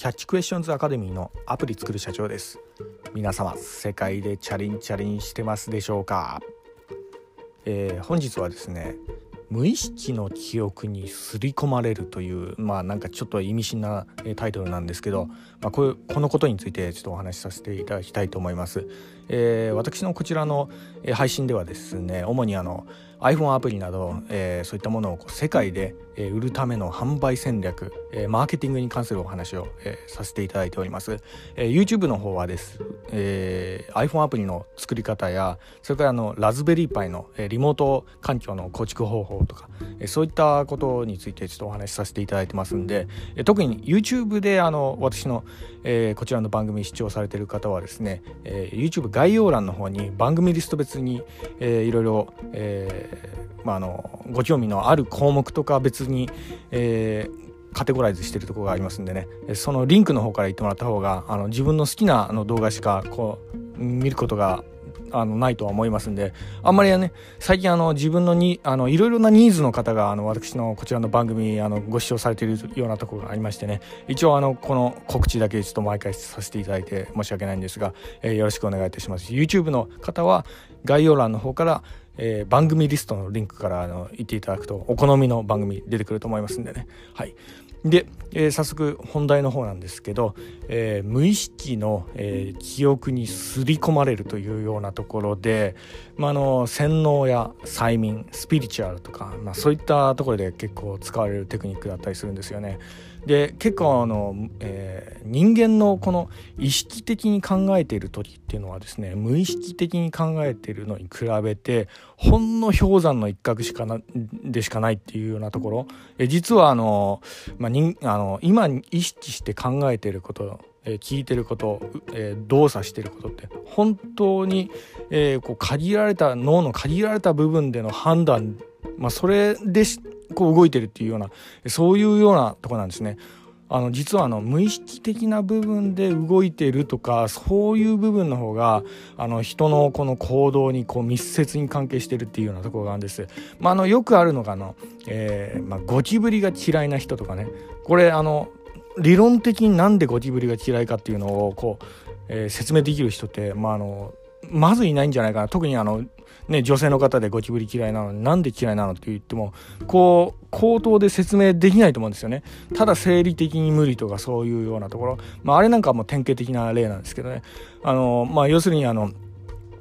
キャッチクエスチョンズアカデミーのアプリ作る社長です皆様世界でチャリンチャリンしてますでしょうか、えー、本日はですね無意識の記憶に刷り込まれるというまあなんかちょっと意味深なタイトルなんですけど、まあ、こういうこのことについてちょっとお話しさせていただきたいと思います。えー、私のこちらの配信ではですね主にあの iPhone アプリなど、えー、そういったものを世界で売るための販売戦略、えー、マーケティングに関するお話を、えー、させていただいております、えー、YouTube の方はです、えー、iPhone アプリの作り方やそれからあのラズベリーパイの、えー、リモート環境の構築方法とか、えー、そういったことについてちょっとお話しさせていただいてますんで、えー、特に YouTube であの私の、えー、こちらの番組視聴されている方はですね、えー、YouTube 概要欄の方に番組リスト別に、えー、いろいろ、えーまあ、あのご興味のある項目とか別に、えー、カテゴライズしてるところがありますんでね。そのリンクの方から言ってもらった方があの自分の好きなあの動画しかこう見ることがあのないとは思いますんで。あんまりね最近あの自分のにあのいろいろなニーズの方があの私のこちらの番組あのご視聴されているようなところがありましてね。一応あのこの告知だけちょっと毎回させていただいて申し訳ないんですが、えー、よろしくお願いいたします。YouTube の方は概要欄の方からえー、番組リストのリンクからあの行っていただくとお好みの番組出てくると思いますんでね。はい、で、えー、早速本題の方なんですけど、えー、無意識の、えー、記憶に刷り込まれるというようなところで、まあ、あの洗脳や催眠スピリチュアルとか、まあ、そういったところで結構使われるテクニックだったりするんですよね。で結構あの、えー、人間のこの意識的に考えている時っていうのはですね無意識的に考えているのに比べてほんの氷山の一角しかなでしかないっていうようなところえ実はあの、まあ、人あの今意識して考えていることえ聞いてること、え、動作してることって本当に、え、こう限られた脳の限られた部分での判断、まあ、それでしこう動いてるっていうようなそういうようなとこなんですね。あの実はあの無意識的な部分で動いてるとかそういう部分の方があの人のこの行動にこう密接に関係してるっていうようなところがあるんです。まあ、あのよくあるのがあの、えーまあ、ゴキブリが嫌いな人とかねこれあの理論的になんでゴキブリが嫌いかっていうのをこう、えー、説明できる人って、まあ、あのまずいないんじゃないかな。特にあのね、女性の方でゴキブリ嫌いなのになんで嫌いなのって言ってもこう口頭で説明できないと思うんですよね。ただ生理的に無理とかそういうようなところ、まあ、あれなんかも典型的な例なんですけどね。あの、まあ、要するにあの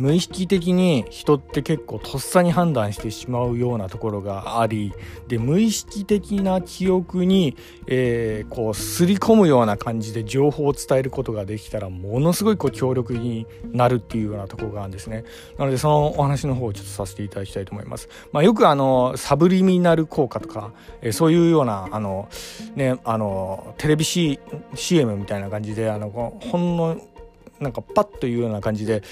無意識的に人って結構とっさに判断してしまうようなところがありで無意識的な記憶に、えー、こうすり込むような感じで情報を伝えることができたらものすごいこう強力になるっていうようなところがあるんですね。なのでそのお話の方をちょっとさせていただきたいと思います、まあ、よくあのサブリミナル効果とか、えー、そういうようなあのねあのテレビ、C、CM みたいな感じであのほんのなんかパッというような感じで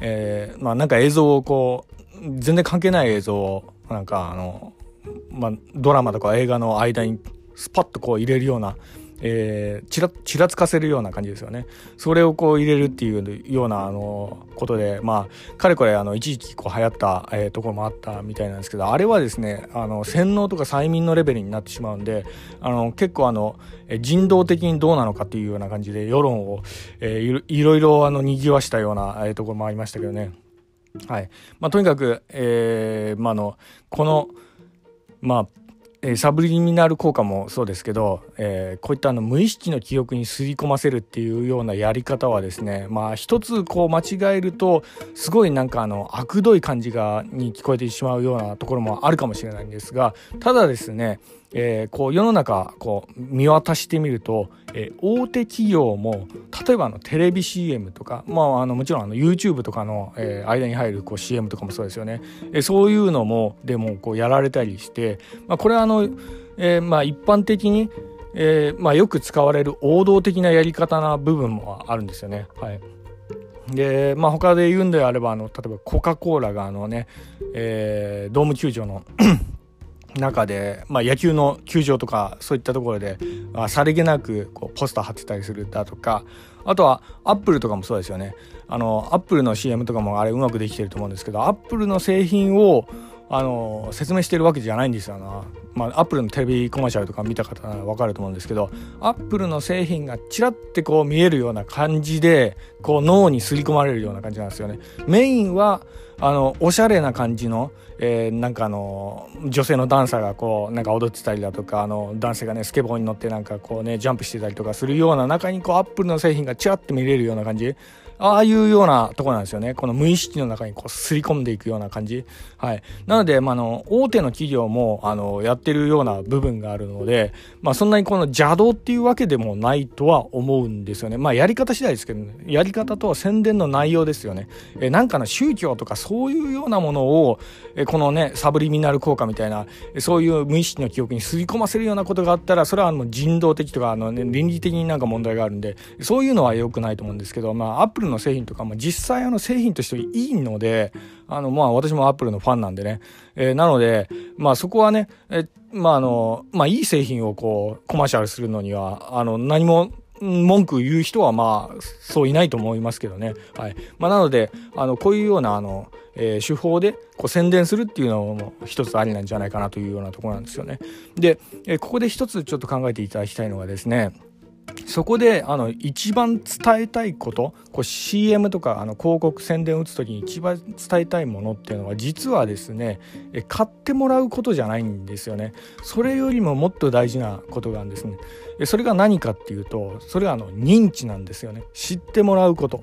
えー、まあなんか映像をこう全然関係ない映像をなんかあの、まあ、ドラマとか映画の間にスパッとこう入れるような、えー、ちらちらつかせるような感じですよねそれをこう入れるっていうようなあのことでまあかれこれあの一時期こう流行った、えー、ところもあったみたいなんですけどあれはですねあの洗脳とか催眠のレベルになってしまうんであの結構あの人道的にどうなのかっていうような感じで世論を、えー、いろいろあの賑わしたような、えー、ところもありましたけどね。はいまあ、とにかく、えーまあのこの、まあ、え、サブリミナル効果もそうですけど、えー、こういったあの無意識の記憶にすり込ませるっていうようなやり方はですねまあ一つこう間違えるとすごいなんかあの悪どい感じがに聞こえてしまうようなところもあるかもしれないんですがただですねえー、こう世の中こう見渡してみると、えー、大手企業も例えばあのテレビ CM とか、まあ、あのもちろんあの YouTube とかの、えー、間に入るこう CM とかもそうですよね、えー、そういうのもでもこうやられたりして、まあ、これはあの、えーまあ、一般的に、えーまあ、よく使われる王道的なやり方な部分もあるんですよね。はいでまあ他で言うんであればあの例えばコカ・コーラがあのね、えー、ドーム球場の中で、まあ、野球の球場とかそういったところで、まあ、さりげなくこうポスター貼ってたりするだとかあとはアップルとかもそうですよねあのアップルの CM とかもあれうまくできてると思うんですけどアップルの製品をあの説明してるわけじゃないんですよな。まあ、アップルのテレビコマーシャルとか見た方なら分かると思うんですけどアップルの製品がちらってこう見えるような感じでこう脳に刷り込まれるような感じなんですよね。メインはあのおしゃれな感じの、えー、なんかあの女性のダンサーがこうなんか踊ってたりだとかあの男性がねスケボーに乗ってなんかこうねジャンプしてたりとかするような中にこうアップルの製品がちらって見れるような感じああいうようなとこなんですよね。この無意識の中にこうすり込んでいくような感じ。はい。なので、まあ、の、大手の企業も、あの、やってるような部分があるので、まあ、そんなにこの邪道っていうわけでもないとは思うんですよね。まあ、やり方次第ですけど、ね、やり方とは宣伝の内容ですよね。え、なんかの宗教とかそういうようなものを、え、このね、サブリミナル効果みたいな、そういう無意識の記憶にすり込ませるようなことがあったら、それはあの人道的とか、あの、ね、倫理的になんか問題があるんで、そういうのは良くないと思うんですけど、まあ、アップルの製品とかも実際あの製品としていいので、あの、まあ私もアップルのファンなんでね。えー、なので、まあそこはね、えまああの、まあいい製品をこう、コマーシャルするのには、あの、何も文句言う人はまあそういないと思いますけどね。はい。まあなので、あの、こういうようなあの、えー、手法でこう宣伝するっていうのも一つありなんじゃないかなというようなところなんですよね。で、えー、ここで一つちょっと考えていただきたいのがですね、そこであの一番伝えたいことこう CM とかあの広告宣伝を打つ時に一番伝えたいものっていうのは実はですね買ってもらうことじゃないんですよね。それよりももっと大事なことがあるんですね。それが何かっていうとそれはあの認知なんですよね。知ってもらうこと。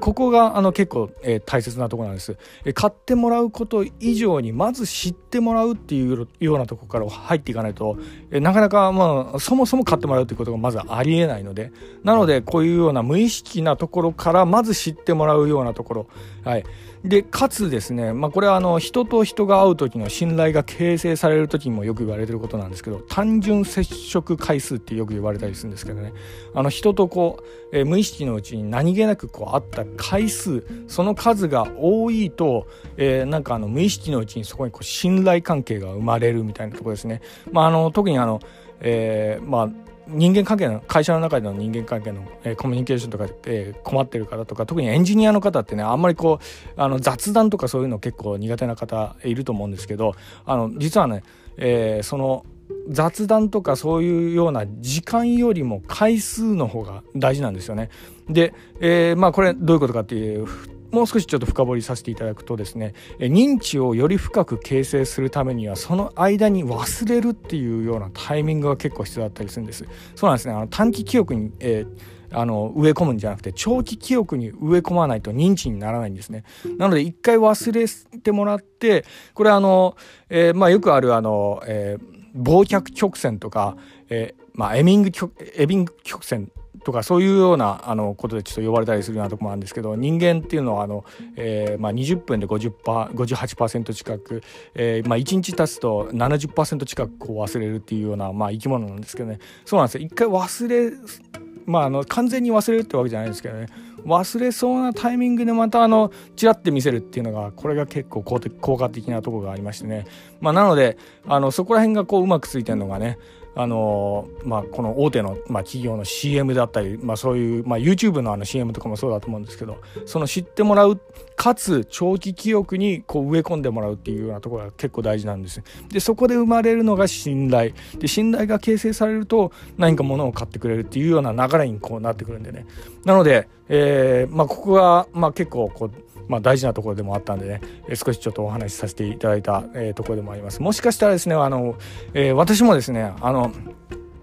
ここがあの結構大切なところなんです。買ってもらうこと以上にまず知ってもらうっていうようなところから入っていかないとなかなかまあそもそも買ってもらうということがまずありえないのでなのでこういうような無意識なところからまず知ってもらうようなところ。はい。でかつですね、まあ、これはあの人と人が会う時の信頼が形成される時にもよく言われてることなんですけど単純接触回数ってよく言われたりするんですけどね。あの人とこう、えー、無意識のうちに何気なくこう会った回数その数が多いと、えー、なんかあの無意識のうちにそこにこう信頼関係が生まれるみたいなとこですね。まあ、あの特にあの、えー、まあ人間関係の会社の中での人間関係の、えー、コミュニケーションとか、えー、困ってる方とか特にエンジニアの方ってねあんまりこうあの雑談とかそういうの結構苦手な方いると思うんですけどあの実はね、えー、その雑談とかそういうような時間よりも回数の方が大事なんですよね。で、えー、まあこれどういうことかっていうもう少しちょっと深掘りさせていただくとですね認知をより深く形成するためにはその間に忘れるっていうようなタイミングが結構必要だったりするんですそうなんですねあの短期記憶に、えーあの植え込むんじゃなくて長期記憶に植え込まないと認知にならないんですね。なので一回忘れてもらってこれあの、えー、まあ、よくあるあの、えー、忘却曲線とか、えー、まあ、エミングエビング曲線とかそういうようなあのことでちょっと呼ばれたりするようなとこもあるんですけど人間っていうのはあの、えーまあ、20分で50パ58%近く、えーまあ、1日経つと70%近くこう忘れるっていうような、まあ、生き物なんですけどね。そうなんですよ。一回忘れまああの完全に忘れるってわけじゃないですけどね。忘れそうなタイミングでまたあのチラって見せるっていうのがこれが結構効果的なとこがありましてね。まあなのであのそこら辺がこううまくついてるのがねあのまあ、この大手の、まあ、企業の CM だったり、まあ、そういう、まあ、YouTube のあの CM とかもそうだと思うんですけどその知ってもらうかつ長期記憶にこう植え込んでもらうっていうようなところが結構大事なんです。でそこで生まれるのが信頼。で信頼が形成されると何か物を買ってくれるっていうような流れにこうなってくるんでね。なので、えーまあ、ここが、まあ、結構こうまあ、大事なところでもあったんでね、えー、少しちょっとお話しさせていただいた、えー、ところでもあります。もしかしたらですね、あの、えー、私もですね、あの、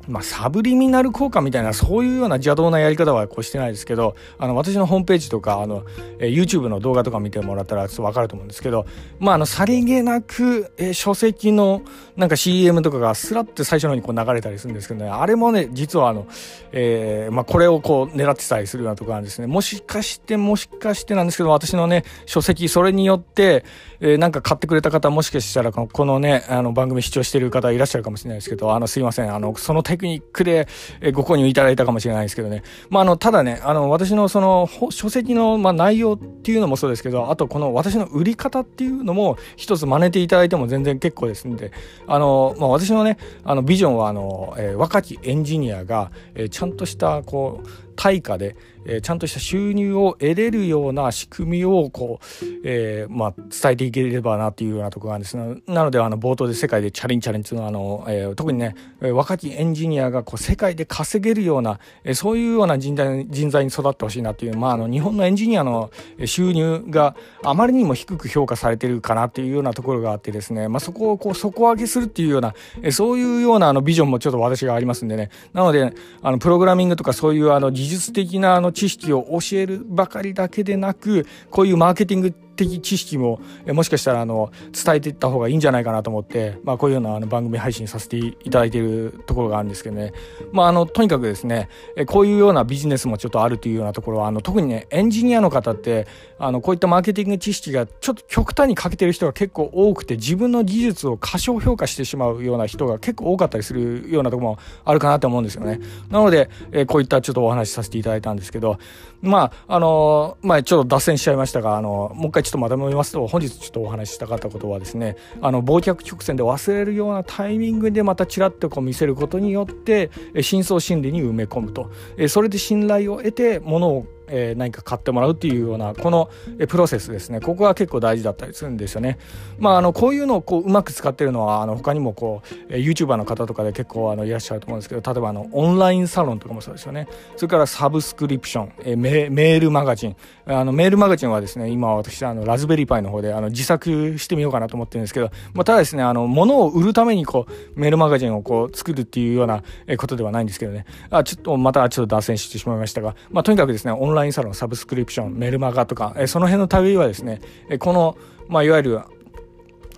まあ、サブリミナル効果みたいな、そういうような邪道なやり方はこうしてないですけど、あの、私のホームページとか、あの、えー、YouTube の動画とか見てもらったら、ちょっとわかると思うんですけど、まあ、あの、さりげなく、えー、書籍の、なんか CM とかがスラッて最初の方にこう流れたりするんですけどね、あれもね、実はあの、えー、まあ、これをこう狙ってたりするようなところなんですね。もしかして、もしかしてなんですけど、私のね、書籍、それによって、えー、なんか買ってくれた方、もしかしたらこの、ね、あの、番組視聴してる方いらっしゃるかもしれないですけど、あの、すいません、あの、そのテクニックで、えご購入いただいたかもしれないですけどね。まあ、あの、ただね、あの、私のその、書籍の、まあ、内容っていうのもそうですけど、あとこの私の売り方っていうのも一つ真似ていただいても全然結構ですんで、あの、まあ、私のね、あの、ビジョンは、あの、えー、若きエンジニアが、えー、ちゃんとした、こう、対価で、えー、ちゃんとした収入を得れるような仕組みをこう、えー、まあ、伝えていければなっていうようなところがあるんです。なのであの冒頭で世界でチャリンチャリンっていうのはあの、えー、特にね若きエンジニアがこう世界で稼げるような、えー、そういうような人材人材に育ってほしいなっていう、まあ、あの日本のエンジニアの収入があまりにも低く評価されてるかなっていうようなところがあってですね、まあ、そこをこう底上げするっていうような、えー、そういうようなあのビジョンもちょっと私がありますんでね。なのであのプログラミングとかそういうあの技技術的なあの知識を教えるばかりだけでなくこういうマーケティング的知識ももしかしたらあの伝えていった方がいいんじゃないかなと思って、まあ、こういうようなあの番組配信させていただいているところがあるんですけどね、まあ、あのとにかくですねこういうようなビジネスもちょっとあるというようなところはあの特にねエンジニアの方ってあのこういったマーケティング知識がちょっと極端に欠けてる人が結構多くて自分の技術を過小評価してしまうような人が結構多かったりするようなところもあるかなと思うんですよね。なので、えこういったちょっとお話しさせていただいたんですけどまああのまあちょっと脱線しちゃいましたがあのもう一回ちょっととまとめますと本日ちょっとお話ししたかったことはですねあの忘却曲線で忘れるようなタイミングでまたちらっとこう見せることによって深層心理に埋め込むと。それで信頼を得て物をえー、何か買ってもらうっていうようなこの、えプロセスですね。ここが結構大事だったりするんですよね。まあ、あのこういうのをこううまく使ってるのはあの他にもこう、え、YouTuber の方とかで結構あのいらっしゃると思うんですけど例えばあのオンラインサロンとかもそうですよね。それからサブスクリプション、え、メールマガジン。あのメールマガジンはですね今私あのラズベリーパイの方であの自作してみようかなと思ってるんですけど、まあ、ただですねあの物を売るためにこうメールマガジンをこう作るっていうようなことではないんですけどね。あちょっとまたちょっと脱線してしまいましたが、まあ、とにかくですねオンラインサロンサブスクリプションメルマガとか、えその辺の類はですね、えこの、まあ、いわゆる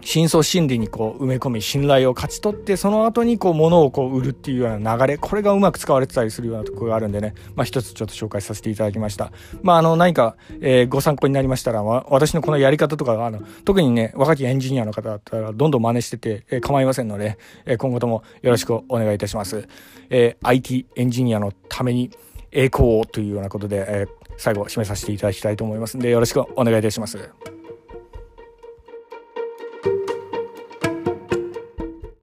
深層心理にこう埋め込み信頼を勝ち取ってその後にこう物をこう売るっていうような流れこれがうまく使われてたりするようなところがあるんでね、まあ、一つちょっと紹介させていただきました。まあ、あの何か、えー、ご参考になりましたら私のこのやり方とかあの特にね若きエンジニアの方だったらどんどん真似してて、えー、構いませんので、えー、今後ともよろしくお願いいたします。え、IT エンジニアのために栄光というようなことで、え、最後締めさせていただきたいと思いますんでよろしくお願いいたします。